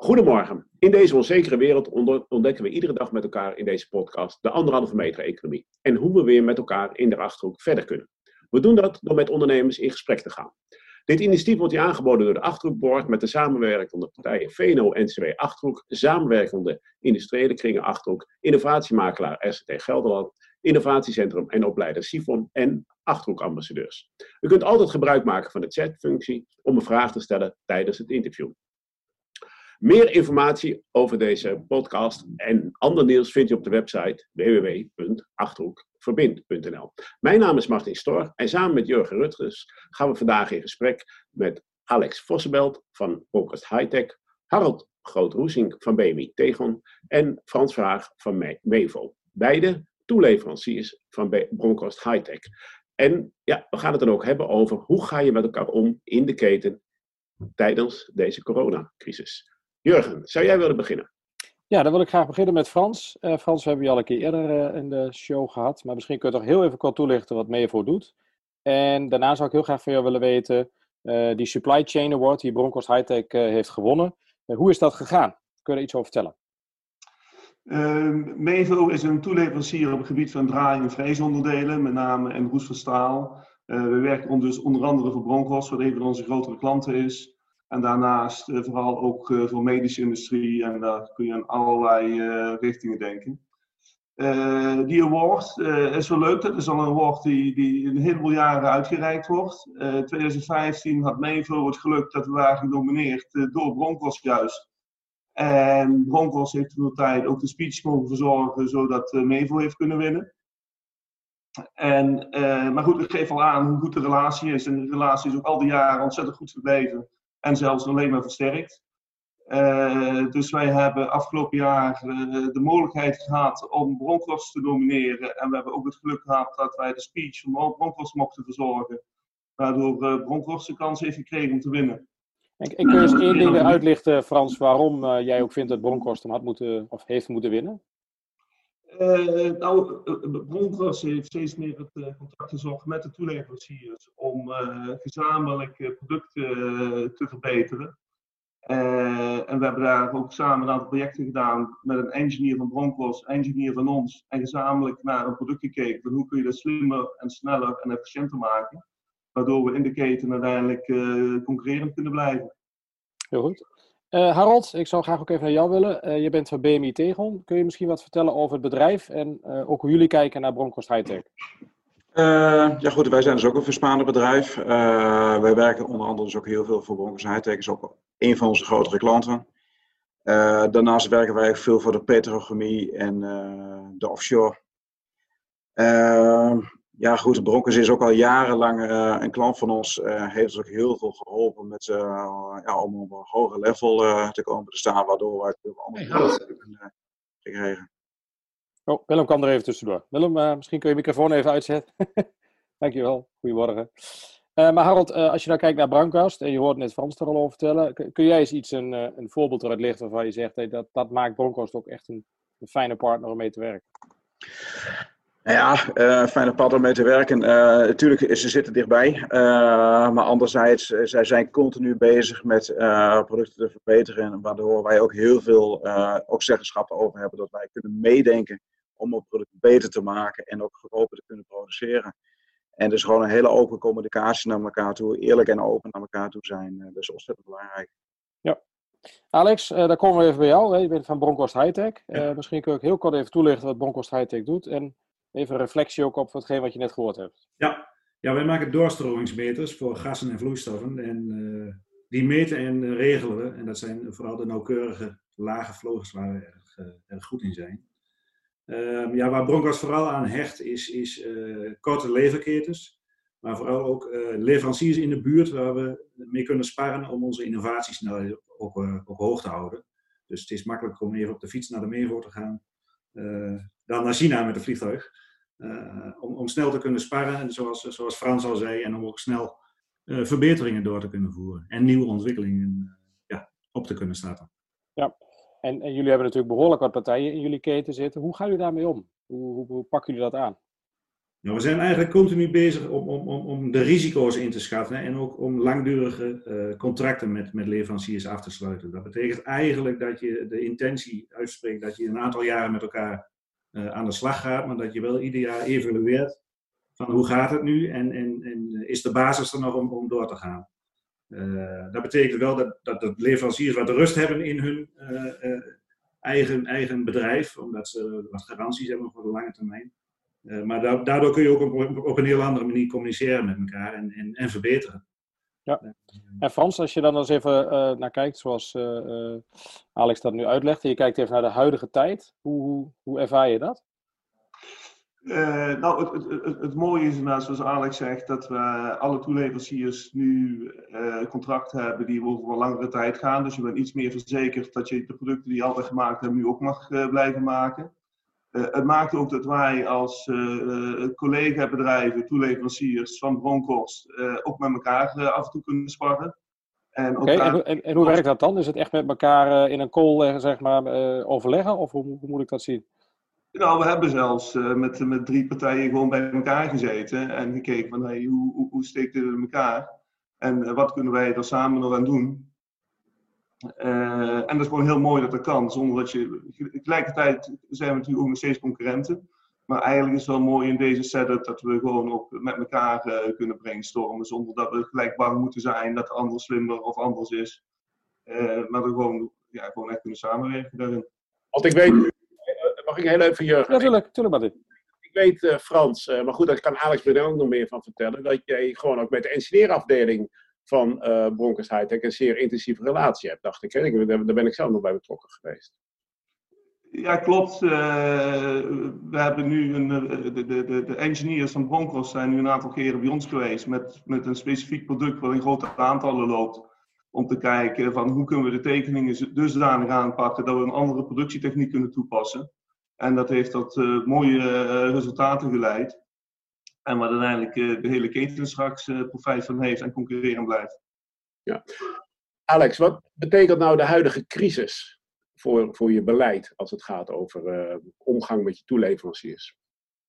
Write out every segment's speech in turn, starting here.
Goedemorgen. In deze onzekere wereld ontdekken we iedere dag met elkaar in deze podcast de anderhalve meter economie en hoe we weer met elkaar in de achterhoek verder kunnen. We doen dat door met ondernemers in gesprek te gaan. Dit initiatief wordt hier aangeboden door de Achterhoekboard met de samenwerkende partijen VNO-NCW Achterhoek, samenwerkende industriële kringen Achterhoek, innovatiemakelaar RCT Gelderland, innovatiecentrum en opleider Sifon en Achterhoekambassadeurs. U kunt altijd gebruik maken van de chatfunctie om een vraag te stellen tijdens het interview. Meer informatie over deze podcast en ander nieuws vind je op de website www.achterhoekverbind.nl. Mijn naam is Martin Stor en samen met Jurgen Rutgers gaan we vandaag in gesprek met Alex Vossenbelt van Bronckhorst Hightech, Harold Groot-Roesink van BMI Tegon en Frans Vraag van Mevo. Beide toeleveranciers van Bronkhorst Hightech. En ja, we gaan het dan ook hebben over hoe ga je met elkaar om in de keten tijdens deze coronacrisis. Jurgen, zou jij willen beginnen? Ja, dan wil ik graag beginnen met Frans. Uh, Frans, we hebben je al een keer eerder uh, in de show gehad, maar misschien kun je toch heel even kort toelichten wat Mevo doet. En daarna zou ik heel graag van jou willen weten, uh, die Supply Chain Award die Broncos Hightech heeft gewonnen, hoe is dat gegaan? Kun je er iets over vertellen? Ehm, Mevo is een toeleverancier op het gebied van draai- en freesonderdelen, met name en roest van staal. we werken dus onder andere voor Broncos, wat een van onze grotere klanten is. En daarnaast uh, vooral ook uh, voor medische industrie en daar kun je aan allerlei uh, richtingen denken. die award is wel leuk. Dat is al een award die, die een heleboel jaren uitgereikt wordt. In 2015 had Mevo het geluk dat we waren genomineerd door Broncos juist. En Broncos heeft toen de tijd ook de speech mogen verzorgen zodat Mevo heeft kunnen winnen. En, maar goed, ik geef al aan hoe goed de relatie is. En de relatie is ook al die jaren ontzettend goed gebleven en zelfs alleen maar versterkt. Uh, dus wij hebben afgelopen jaar uh, de mogelijkheid gehad om Bronkhorst te nomineren. En we hebben ook het geluk gehad dat wij de speech van Bronkhorst mochten verzorgen. Waardoor uh, Bronkhorst de kans heeft gekregen om te winnen. En, en kun eens één ding uitlichten, Frans, waarom jij ook vindt dat Bronkhorst hem had moeten, of heeft moeten winnen? Uh, nou, Bronkhorst heeft steeds meer het contact gezocht met de toeleveranciers om gezamenlijk producten te verbeteren. en we hebben daar ook samen een aantal projecten gedaan met een engineer van Bronkhorst, engineer van ons, en gezamenlijk naar een product gekeken van hoe kun je dat slimmer en sneller en efficiënter maken, waardoor we in de keten uiteindelijk concurrerend kunnen blijven. Heel goed. Uh, Harold, ik zou graag ook even naar jou willen. Uh, je bent van BMI Tegon. Kun je misschien wat vertellen over het bedrijf en uh, ook hoe jullie kijken naar Bronkhorst Hightech? ja goed, wij zijn dus ook een verspaande bedrijf. wij werken onder andere dus ook heel veel voor Bronkhorst Hightech. is ook een van onze grotere klanten. daarnaast werken wij veel voor de petrochemie en de offshore ja, goed, Broncos is ook al jarenlang uh, een klant van ons. Uh, heeft ons ook heel veel geholpen met, uh, ja, om op een hoger level te komen te staan, waardoor wij veel andere klanten hebben gekregen. Oh, Willem kwam er even tussendoor. Willem, misschien kun je je microfoon even uitzetten. Dankjewel, goedemorgen. maar Harold, als je nou kijkt naar Brancast, en je hoort net Frans er al over vertellen, kun jij eens iets, een, een voorbeeld eruit lichten waarvan je zegt, hey, dat, dat maakt Broncos ook echt een, een fijne partner om mee te werken? Ja, uh, fijne pad om mee te werken. Uh, natuurlijk, ze zitten dichtbij. Uh, maar anderzijds, zij zijn continu bezig met producten te verbeteren. Waardoor wij ook heel veel ook zeggenschap over hebben. Dat wij kunnen meedenken om het product beter te maken. En ook goedkoper te kunnen produceren. En dus gewoon een hele open communicatie naar elkaar toe. Eerlijk en open naar elkaar toe zijn. dat is ontzettend belangrijk. Ja. Alex, daar komen we even bij jou. Hè. Je bent van Bronkhorst Hightech. Ja. misschien kun ik heel kort even toelichten wat Bronkhorst Hightech doet. En even een reflectie ook op wat je net gehoord hebt. Ja, ja wij maken doorstromingsmeters voor gassen en vloeistoffen. En uh, die meten en regelen we. En dat zijn vooral de nauwkeurige lage vlogers waar we erg, uh, erg goed in zijn. Uh, ja, waar Broncos vooral aan hecht is, is eh, korte leverketens. Maar vooral ook leveranciers in de buurt waar we mee kunnen sparen om onze innovatiesnelheid op, op hoog te houden. Dus het is makkelijk om even op de fiets naar de Meervoort te gaan dan naar China met een vliegtuig. Uh, om, om snel te kunnen sparren, zoals, zoals Frans al zei, en om ook snel uh, verbeteringen door te kunnen voeren en nieuwe ontwikkelingen uh, ja, op te kunnen starten. Ja, en, en, jullie hebben natuurlijk behoorlijk wat partijen in jullie keten zitten. Hoe gaan jullie daarmee om? Hoe, hoe, hoe pakken jullie dat aan? Nou, we zijn eigenlijk continu bezig om, om, om, om de risico's in te schatten en ook om langdurige uh, contracten met, met leveranciers af te sluiten. Dat betekent eigenlijk dat je de intentie uitspreekt dat je een aantal jaren met elkaar aan de slag gaat, maar dat je wel ieder jaar evalueert van hoe gaat het nu en, en, en is de basis er nog om, door te gaan. Uh, dat betekent wel dat, dat leveranciers wat rust hebben in hun eigen, eigen bedrijf, omdat ze wat garanties hebben voor de lange termijn. Maar da daardoor kun je ook op, op, een heel andere manier communiceren met elkaar en, en, en verbeteren. Ja. En Frans, als je dan eens even uh, naar kijkt, zoals uh, Alex dat nu uitlegt, en je kijkt even naar de huidige tijd, hoe, hoe, hoe ervaar je dat? nou, het, het, het, het, mooie is inderdaad, zoals Alex zegt, dat we alle toeleveranciers nu contracten hebben die over een langere tijd gaan. Dus je bent iets meer verzekerd dat je de producten die je altijd gemaakt hebt nu ook mag blijven maken. Uh, het maakt ook dat wij als uh, collega-bedrijven, toeleveranciers van Bronkhorst, ook met elkaar af en toe kunnen sparren. En, okay, en, en, en, hoe werkt dat dan? Is het echt met elkaar in een call zeg maar, overleggen? Of hoe, hoe, moet ik dat zien? Nou, we hebben zelfs met, met drie partijen gewoon bij elkaar gezeten en gekeken van hey, hoe, hoe, hoe steekt dit in elkaar? En wat kunnen wij er samen nog aan doen? Uh, en dat is gewoon heel mooi dat dat kan, zonder dat je. Tegelijkertijd zijn we natuurlijk ook nog steeds concurrenten. Maar eigenlijk is het wel mooi in deze setup dat we gewoon ook met elkaar uh, kunnen brainstormen. Zonder dat we gelijk bang moeten zijn dat de ander slimmer of anders is. Uh, maar we gewoon, ja, gewoon echt kunnen samenwerken daarin. Want ik weet. Mag ik heel even Jurgen? Ja, tuurlijk, tuurlijk maar dit. Ik weet, Frans, maar goed, daar kan Alex er ook nog meer van vertellen. Dat jij gewoon ook met de engineerafdeling van uh, Broncos Hightech een zeer intensieve relatie hebt, dacht ik. Daar ben ik zelf nog bij betrokken geweest. Ja, klopt. Uh, we hebben nu een, eh, de, de, de, engineers van Broncos zijn nu een aantal keren bij ons geweest met, met een specifiek product wat in grote aantallen loopt. Om te kijken van hoe kunnen we de tekeningen dusdanig aanpakken dat we een andere productietechniek kunnen toepassen. En dat heeft tot mooie resultaten geleid. En waar uiteindelijk uh, de hele keten straks uh, profijt van heeft en concurrerend blijft. Ja. Alex, wat betekent nou de huidige crisis voor, voor je beleid als het gaat over uh, omgang met je toeleveranciers?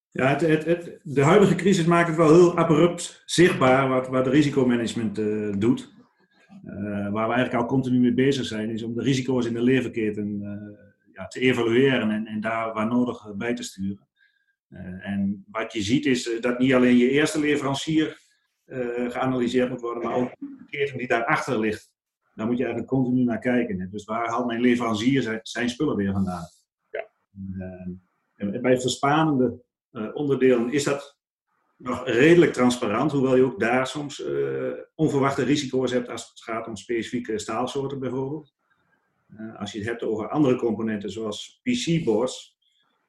Ja, het, het, het, de huidige crisis maakt het wel heel abrupt zichtbaar wat, wat de risicomanagement doet. waar we eigenlijk al continu mee bezig zijn, is om de risico's in de leverketen ja, te evalueren en, en daar waar nodig bij te sturen. Uh, en wat je ziet is eh, dat niet alleen je eerste leverancier uh, geanalyseerd moet worden, maar ook de keten die daarachter ligt. Daar moet je eigenlijk continu naar kijken. Dus waar haalt mijn leverancier zijn, spullen weer vandaan? Ja. en bij verspanende onderdelen is dat nog redelijk transparant, hoewel je ook daar soms onverwachte risico's hebt als het gaat om specifieke staalsoorten bijvoorbeeld. als je het hebt over andere componenten zoals PC-boards,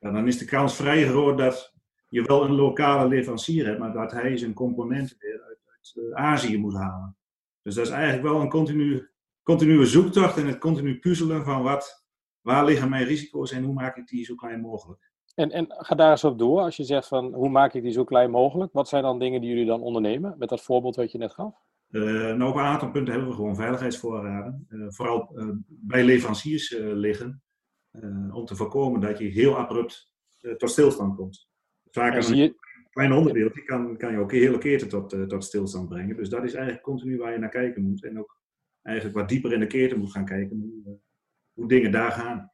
dan is de kans vrij groot dat je wel een lokale leverancier hebt, maar dat hij zijn componenten weer uit, uit uh, Azië moet halen. Dus dat is eigenlijk wel een continu, continue zoektocht en het continu puzzelen van wat, waar liggen mijn risico's en hoe maak ik die zo klein mogelijk. En, en ga daar eens op door, als je zegt van hoe maak ik die zo klein mogelijk. Wat zijn dan dingen die jullie dan ondernemen, met dat voorbeeld wat je net gaf? Uh, nou, op een aantal punten hebben we gewoon veiligheidsvoorraden. Uh, vooral uh, bij leveranciers liggen. Eh, om te voorkomen dat je heel abrupt eh, tot stilstand komt. Vaak een je... klein onderdeel die kan, kan je ook hele keten tot, eh, tot stilstand brengen. Dus dat is eigenlijk continu waar je naar kijken moet. En ook eigenlijk wat dieper in de keten moet gaan kijken hoe, hoe dingen daar gaan.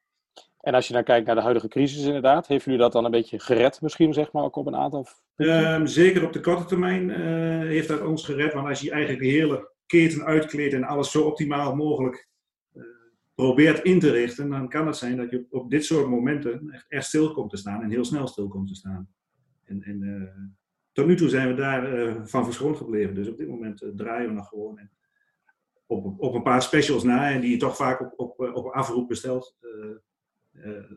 En als je dan kijkt naar de huidige crisis inderdaad, heeft jullie dat dan een beetje gered misschien, zeg maar, ook op een aantal um, Zeker op de korte termijn heeft dat ons gered, want als je eigenlijk de hele keten uitkleedt en alles zo optimaal mogelijk probeert in te richten, dan kan het zijn dat je op dit soort momenten echt, stil komt te staan en heel snel stil komt te staan. En, en uh, tot nu toe zijn we daar uh, van verschoond gebleven. Dus op dit moment uh, draaien we nog gewoon op, op een paar specials na en die je toch vaak op, op, op afroep bestelt,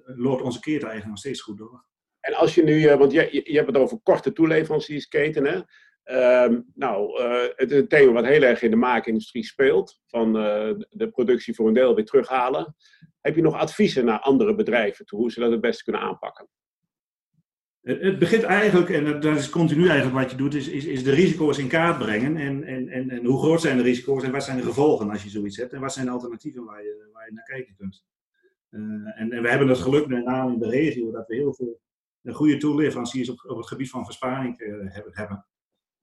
loopt onze keert eigenlijk nog steeds goed door. En als je nu, want je, je hebt het over korte toeleveranciersketen, hè? Um, nou, uh, het is een thema wat heel erg in de maakindustrie speelt. Van uh, de productie voor een deel weer terughalen. Heb je nog adviezen naar andere bedrijven toe, hoe ze dat het beste kunnen aanpakken? Het begint eigenlijk, en dat is continu eigenlijk wat je doet, is, is, de risico's in kaart brengen. En, en, en, hoe groot zijn de risico's en wat zijn de gevolgen als je zoiets hebt? En wat zijn de alternatieven waar je, waar je naar kijken kunt? Uh, en, en, we hebben het geluk, met name in de regio, dat we heel veel goede toeleveranciers op, op het gebied van versparing hebben.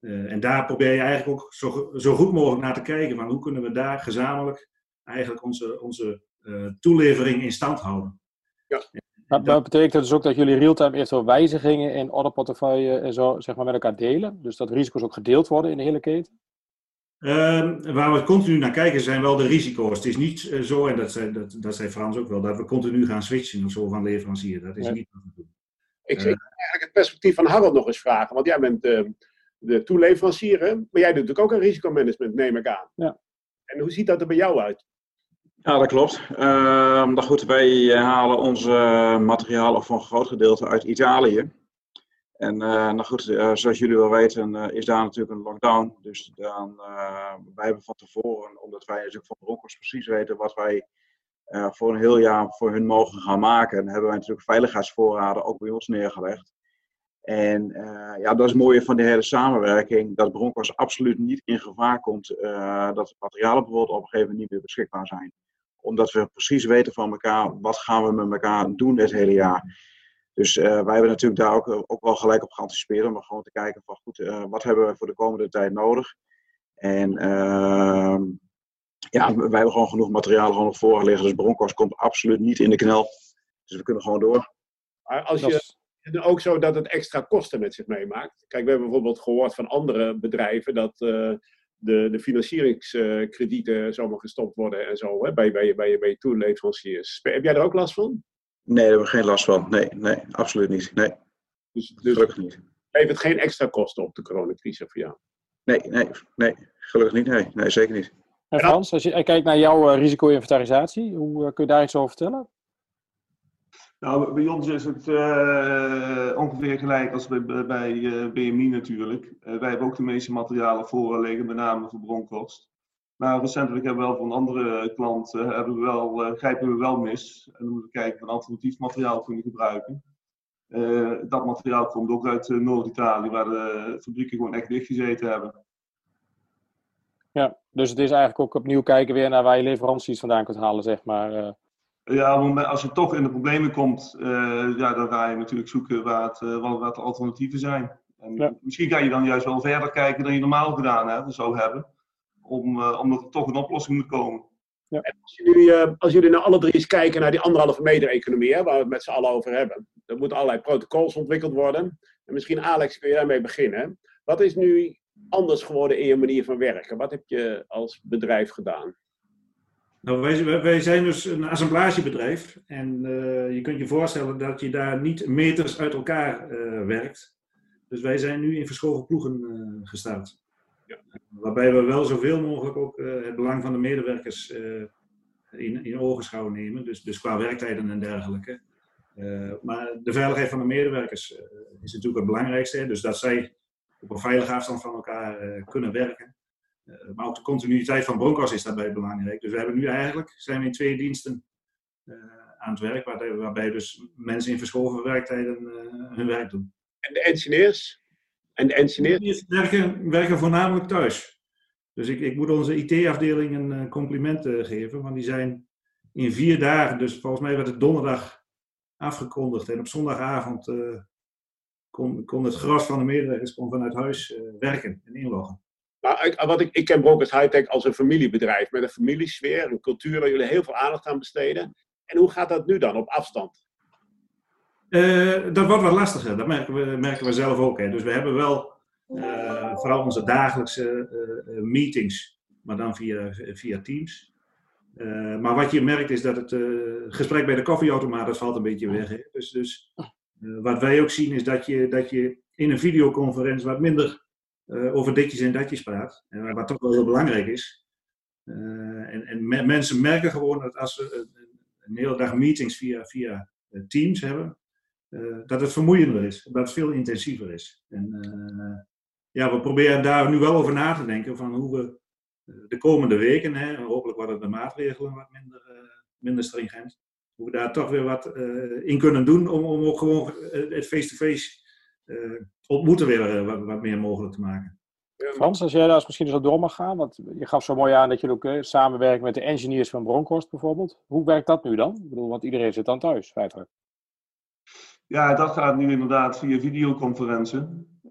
En daar probeer je eigenlijk ook zo, zo goed mogelijk naar te kijken. Van hoe kunnen we daar gezamenlijk eigenlijk onze, onze toelevering in stand houden. Ja. Maar, maar betekent dat dus ook dat jullie real-time eventueel wijzigingen in orderportefeuille en zo zeg maar, met elkaar delen? Dus dat risico's ook gedeeld worden in de hele keten? Uh, waar we continu naar kijken zijn wel de risico's. Het is niet uh, zo, en dat zei, dat, dat zei Frans ook wel, dat we continu gaan switchen of zo van leverancier. Dat is niet wat we doen. Ik uh, eigenlijk het perspectief van Harold nog eens vragen, want jij bent ehm, de toeleverancier, maar jij doet natuurlijk ook een risicomanagement, neem ik aan. Ja. En hoe ziet dat er bij jou uit? Ja, dat klopt. Uh, goed, wij halen onze materialen voor een groot gedeelte uit Italië. En uh, nou goed, uh, zoals jullie wel weten, uh, is daar natuurlijk een lockdown. Dus dan, wij hebben van tevoren, omdat wij natuurlijk van Broncos precies weten wat wij voor een heel jaar voor hun mogen gaan maken, hebben wij natuurlijk veiligheidsvoorraden ook bij ons neergelegd. En ja, dat is het mooie van de hele samenwerking, dat Broncos absoluut niet in gevaar komt dat de materialen bijvoorbeeld op een gegeven moment niet meer beschikbaar zijn. Omdat we precies weten van elkaar, wat gaan we met elkaar doen dit hele jaar. Dus uh, wij hebben natuurlijk daar ook, ook wel gelijk op geanticipeerd om gewoon te kijken van goed, uh, wat hebben we voor de komende tijd nodig? En uh, ja, wij hebben gewoon genoeg materiaal gewoon nog voorgelegd. Dus Broncos komt absoluut niet in de knel. Dus we kunnen gewoon door. Maar als je, het ook zo dat het extra kosten met zich meemaakt? Kijk, we hebben bijvoorbeeld gehoord van andere bedrijven dat de, de financieringskredieten zomaar gestopt worden en zo hè, bij, bij, bij, bij toeleveranciers. Heb jij er ook last van? Nee, daar hebben we geen last van. Nee, nee, absoluut niet. Nee. Dus, dus gelukkig niet. Heeft het geen extra kosten op de coronacrisis voor jou? Nee, nee, nee. Gelukkig niet. Nee, nee zeker niet. En Frans, als je kijkt naar jouw risico-inventarisatie, hoe kun je daar iets over vertellen? Nou, bij ons is het uh, ongeveer gelijk als bij, bij BMI natuurlijk. wij hebben ook de meeste materialen voor liggen, met name voor bronkost. Maar recentelijk hebben we wel van andere klanten hebben we wel, grijpen we wel mis. En dan moeten we kijken of we alternatief materiaal kunnen gebruiken. Dat materiaal komt ook uit Noord-Italië, waar de fabrieken gewoon echt dicht gezeten hebben. Ja, dus het is eigenlijk ook opnieuw kijken weer naar waar je leveranties vandaan kunt halen, zeg maar. Ja, als je toch in de problemen komt, ja, dan ga je natuurlijk zoeken waar, het, wat, wat de alternatieven zijn. En ja. Misschien ga je dan juist wel verder kijken dan je normaal gedaan hebt, zou hebben om, uh, omdat er toch een oplossing moet komen. Ja. als, jullie, uh, als jullie nou alle drie eens kijken naar die anderhalve meter economie, hè, waar we het met z'n allen over hebben. Er moeten allerlei protocols ontwikkeld worden. En misschien Alex, kun je daarmee beginnen. Wat is nu anders geworden in je manier van werken? Wat heb je als bedrijf gedaan? Nou, wij, wij zijn dus een assemblagebedrijf. En uh, je kunt je voorstellen dat je daar niet meters uit elkaar werkt. Dus wij zijn nu in verschoven ploegen gestart. Ja. Waarbij we wel zoveel mogelijk ook het belang van de medewerkers in, in ogenschouw nemen, dus, dus qua werktijden en dergelijke. Maar de veiligheid van de medewerkers is natuurlijk het belangrijkste, dus dat zij op een veilige afstand van elkaar kunnen werken. Maar ook de continuïteit van Broncos is daarbij belangrijk. Dus we hebben nu eigenlijk, zijn we in twee diensten aan het werk, waarbij, waarbij dus mensen in verschoven werktijden hun werk doen. En de engineers? En de engineers? werken, werken voornamelijk thuis. Dus ik, ik moet onze IT-afdeling een compliment geven, want die zijn in vier dagen, dus volgens mij werd het donderdag afgekondigd. En op zondagavond uh, kon, kon het gras van de medewerkers kon vanuit huis werken en inloggen. Ik, wat ik, ik ken Brokers Hightech als een familiebedrijf met een familiesfeer, een cultuur waar jullie heel veel aandacht aan besteden. En hoe gaat dat nu dan op afstand? Uh, dat wordt wat lastiger, dat merken we, merken zelf ook. Hè. Dus we hebben wel uh, vooral onze dagelijkse uh, meetings, maar dan via, via Teams. maar wat je merkt is dat het gesprek bij de koffieautomaat, dat valt een beetje weg. Hè. Dus, dus wat wij ook zien is dat je, dat je in een videoconferentie wat minder over ditjes en datjes praat. En wat toch wel heel belangrijk is. en en me mensen merken gewoon dat als we een, hele dag meetings via, via Teams hebben, dat het vermoeiender is, dat het veel intensiever is. En ja, we proberen daar nu wel over na te denken van hoe we de komende weken, hè, hopelijk worden de maatregelen wat minder, minder stringent, hoe we daar toch weer wat in kunnen doen om, om ook gewoon het face-to-face ontmoeten weer wat, wat, meer mogelijk te maken. Frans, als jij daar misschien eens op door mag gaan, want je gaf zo mooi aan dat je ook samenwerkt met de engineers van Bronkhorst bijvoorbeeld. Hoe werkt dat nu dan? Ik bedoel, want iedereen zit dan thuis, feitelijk. Ja, dat gaat nu inderdaad via videoconferentie.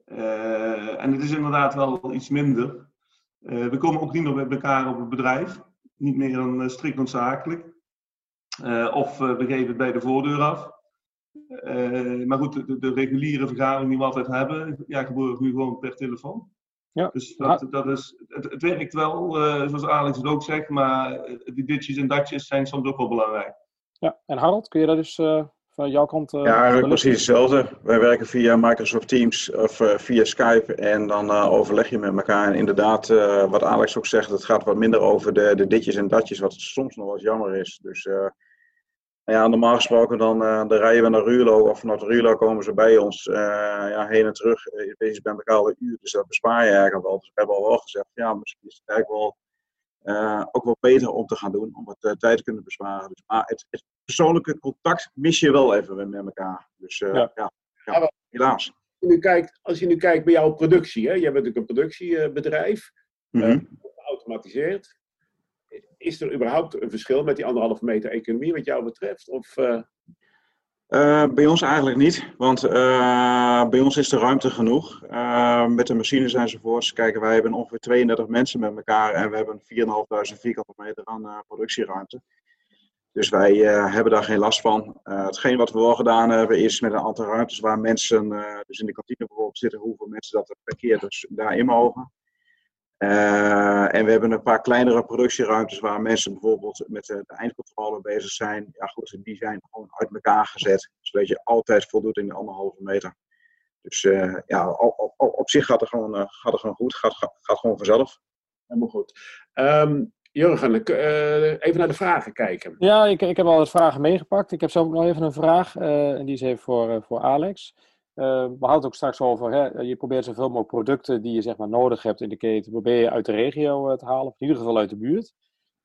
Uh, en het is inderdaad wel iets minder. Uh, we komen ook niet meer bij elkaar op het bedrijf. Niet meer dan uh, strikt noodzakelijk. of we geven het bij de voordeur af. Maar goed, de, de, reguliere vergadering die we altijd hebben, ja, gebeurt nu gewoon per telefoon. Ja. Dus dat, dat is, het, het werkt wel, zoals Alex het ook zegt, maar die ditjes en datjes zijn soms ook wel belangrijk. Ja, en Harold, kun je dat dus van jouw kant? Uh, ja, eigenlijk precies hetzelfde. Wij werken via Microsoft Teams of uh, via Skype en dan uh, overleg je met elkaar. En inderdaad, wat Alex ook zegt, het gaat wat minder over de, de ditjes en datjes, wat soms nog wel eens jammer is. Dus ja, normaal gesproken dan, dan rijden we naar Ruurlo of vanuit Ruurlo komen ze bij ons ja, heen en terug. Je bent elkaar al een uur, dus dat bespaar je eigenlijk wel. Dus we hebben al wel gezegd, ja, misschien is het eigenlijk wel uh, ook wel beter om te gaan doen, om wat uh, tijd te kunnen besparen. Dus, maar het, het, persoonlijke contact mis je wel even met elkaar. Dus uh, ja. Ja, ja, helaas. Als je, nu kijkt, als je nu kijkt bij jouw productie, hè? jij bent natuurlijk een productiebedrijf, mm -hmm. geautomatiseerd. Is er überhaupt een verschil met die anderhalve meter economie wat jou betreft? Of, uh, bij ons eigenlijk niet, want uh, bij ons is de ruimte genoeg. Met de machines enzovoorts. Kijk, wij hebben ongeveer 32 mensen met elkaar en we hebben 4.500 vierkante meter aan productieruimte. Dus wij hebben daar geen last van. hetgeen wat we wel gedaan hebben is met een aantal ruimtes waar mensen, dus in de kantine bijvoorbeeld zitten, hoeveel mensen dat er per keer dus daarin mogen. Uh, en we hebben een paar kleinere productieruimtes waar mensen bijvoorbeeld met de, de eindcontrole bezig zijn. Ja, goed, die zijn gewoon uit elkaar gezet, zodat je altijd voldoet in de anderhalve meter. Dus uh, ja, op, op, op, zich gaat het gewoon, uh, gaat het gewoon goed, gaat, gaat, gaat gewoon vanzelf. Helemaal goed. Um, Jurgen, even naar de vragen kijken. Ja, ik, ik heb al wat vragen meegepakt. Ik heb zelf ook nog even een vraag, en die is even voor, voor Alex. Uh, we hadden het ook straks over, hè, je probeert zoveel mogelijk producten die je zeg maar, nodig hebt in de keten, probeer je uit de regio uh, te halen, of in ieder geval uit de buurt.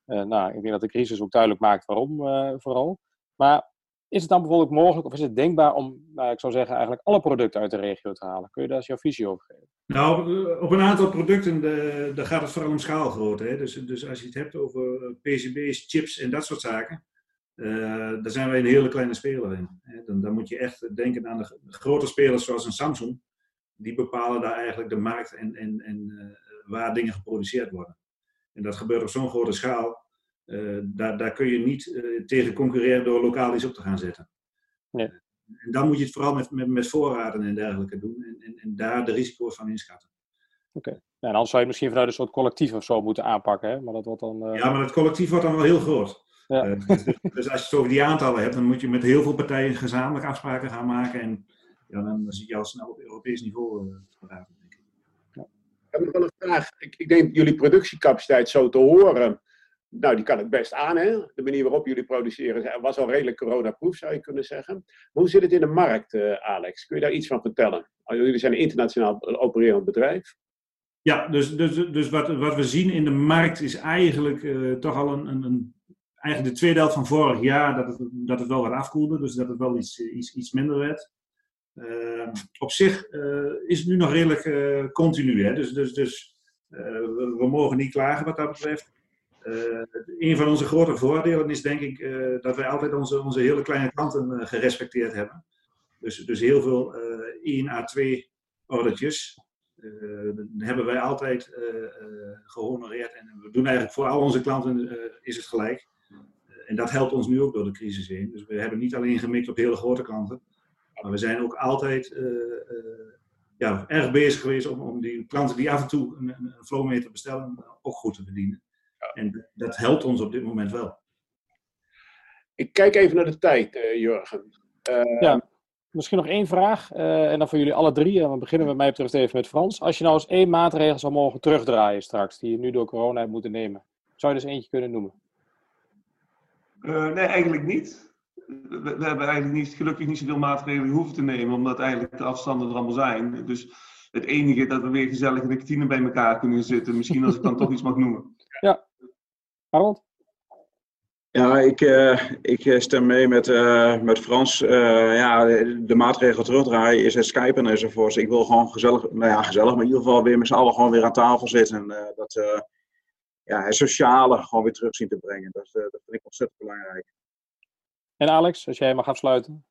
Uh, nou, ik denk dat de crisis ook duidelijk maakt waarom vooral. Maar is het dan bijvoorbeeld mogelijk, of is het denkbaar om, nou, ik zou zeggen, eigenlijk alle producten uit de regio te halen? Kun je daar eens jouw visie over geven? Nou, op een aantal producten de, daar gaat het vooral om schaalgrootte. Dus, dus als je het hebt over PCB's, chips en dat soort zaken, uh, daar zijn wij een hele kleine speler in. Dan, dan, moet je echt denken aan de grote spelers zoals een Samsung. Die bepalen daar eigenlijk de markt en, en, en uh, waar dingen geproduceerd worden. En dat gebeurt op zo'n grote schaal. Uh, daar, daar kun je niet tegen concurreren door lokaal iets op te gaan zetten. Nee. En dan moet je het vooral met, met, met voorraden en dergelijke doen. En, en, en daar de risico's van inschatten. Oké. Okay. Ja, dan zou je het misschien vanuit een soort collectief of zo moeten aanpakken. Hè? Maar dat wordt dan, Ja, maar het collectief wordt dan wel heel groot. Ja. Uh, dus, dus, als je het over die aantallen hebt, dan moet je met heel veel partijen gezamenlijk afspraken gaan maken. En ja, dan zie je al snel op Europees niveau uh, ik. Ja. Ik heb nog wel een vraag. Ik, ik denk jullie productiecapaciteit zo te horen. Nou, die kan het best aan, hè? De manier waarop jullie produceren was al redelijk coronaproof, zou je kunnen zeggen. Maar hoe zit het in de markt, uh, Alex? Kun je daar iets van vertellen? Jullie zijn een internationaal opererend bedrijf. Ja, dus, dus, dus wat, wat we zien in de markt is eigenlijk uh, toch al een, een, een eigenlijk de tweede helft van vorig jaar dat het, dat het wel wat afkoelde. Dus dat het wel iets, iets, iets minder werd. Uh, op zich uh, is het nu nog redelijk uh, continu. Hè? Dus, dus, dus we, we, mogen niet klagen wat dat betreft. een van onze grote voordelen is denk ik dat wij altijd onze, onze hele kleine klanten gerespecteerd hebben. Dus, dus heel veel 1 à 2 ordertjes. hebben wij altijd gehonoreerd. En we doen eigenlijk voor al onze klanten is het gelijk en dat helpt ons nu ook door de crisis heen. Dus we hebben niet alleen gemikt op hele grote klanten, maar we zijn ook altijd uh, uh, ja, erg bezig geweest om, om die klanten die af en toe een, een flowmeter bestellen, ook goed te bedienen. Ja. En dat helpt ons op dit moment wel. Ik kijk even naar de tijd, uh, Jurgen. ja, misschien nog één vraag. en dan voor jullie alle drie. En we beginnen met mij betreft even met Frans. Als je nou eens één maatregel zou mogen terugdraaien straks, die je nu door corona hebt moeten nemen, zou je dus eentje kunnen noemen? Uh, nee, eigenlijk niet. We, we, hebben eigenlijk niet, gelukkig niet zoveel maatregelen hoeven te nemen, omdat eigenlijk de afstanden er allemaal zijn. Dus het enige dat we weer gezellig in de kantine bij elkaar kunnen zitten. Misschien als ik dan toch iets mag noemen. Ja. Harold? Ja, ik, uh, ik stem mee met, uh, met Frans. Uh, ja, de maatregel terugdraaien is het skypen enzovoorts. Ik wil gewoon gezellig, nou ja, gezellig, maar in ieder geval weer met z'n allen gewoon weer aan tafel zitten. dat, ja, het sociale gewoon weer terug zien te brengen. Dat, uh, dat vind ik ontzettend belangrijk. En Alex, als jij mag afsluiten.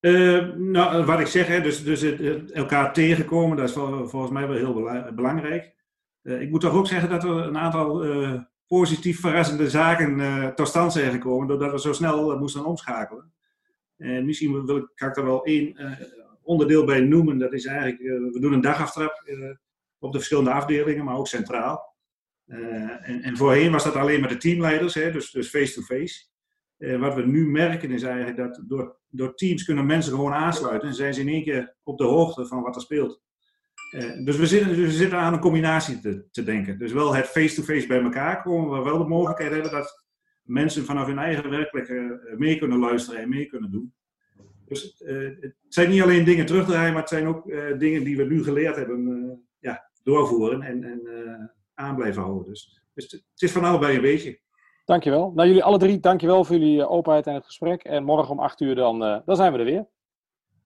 Uh, nou, wat ik zeg, hè, dus, dus het, elkaar tegenkomen, dat is volgens mij wel heel belangrijk. Uh, ik moet toch ook zeggen dat er een aantal uh, positief verrassende zaken tot stand zijn gekomen, doordat we zo snel moesten omschakelen. En misschien wil ik, kan ik er wel één onderdeel bij noemen. Dat is eigenlijk, we doen een dagaftrap op de verschillende afdelingen, maar ook centraal. En, en, voorheen was dat alleen met de teamleiders, hè, dus face-to-face. -face. Uh, wat we nu merken is eigenlijk dat door, door teams kunnen mensen gewoon aansluiten en zijn ze in één keer op de hoogte van wat er speelt. Uh, dus we zitten, dus we zitten aan een combinatie te, te denken. Dus wel het face-to-face bij elkaar komen, maar wel de mogelijkheid hebben dat mensen vanaf hun eigen werkelijke uh, mee kunnen luisteren en mee kunnen doen. Dus het zijn niet alleen dingen terugdraaien, maar het zijn ook dingen die we nu geleerd hebben ja, doorvoeren en, en aan blijven houden. Dus, dus het is van allebei een beetje. Dankjewel. Nou, jullie alle drie, dankjewel voor jullie eh, openheid en het gesprek. En morgen om 8 uur dan, uh, dan zijn we er weer.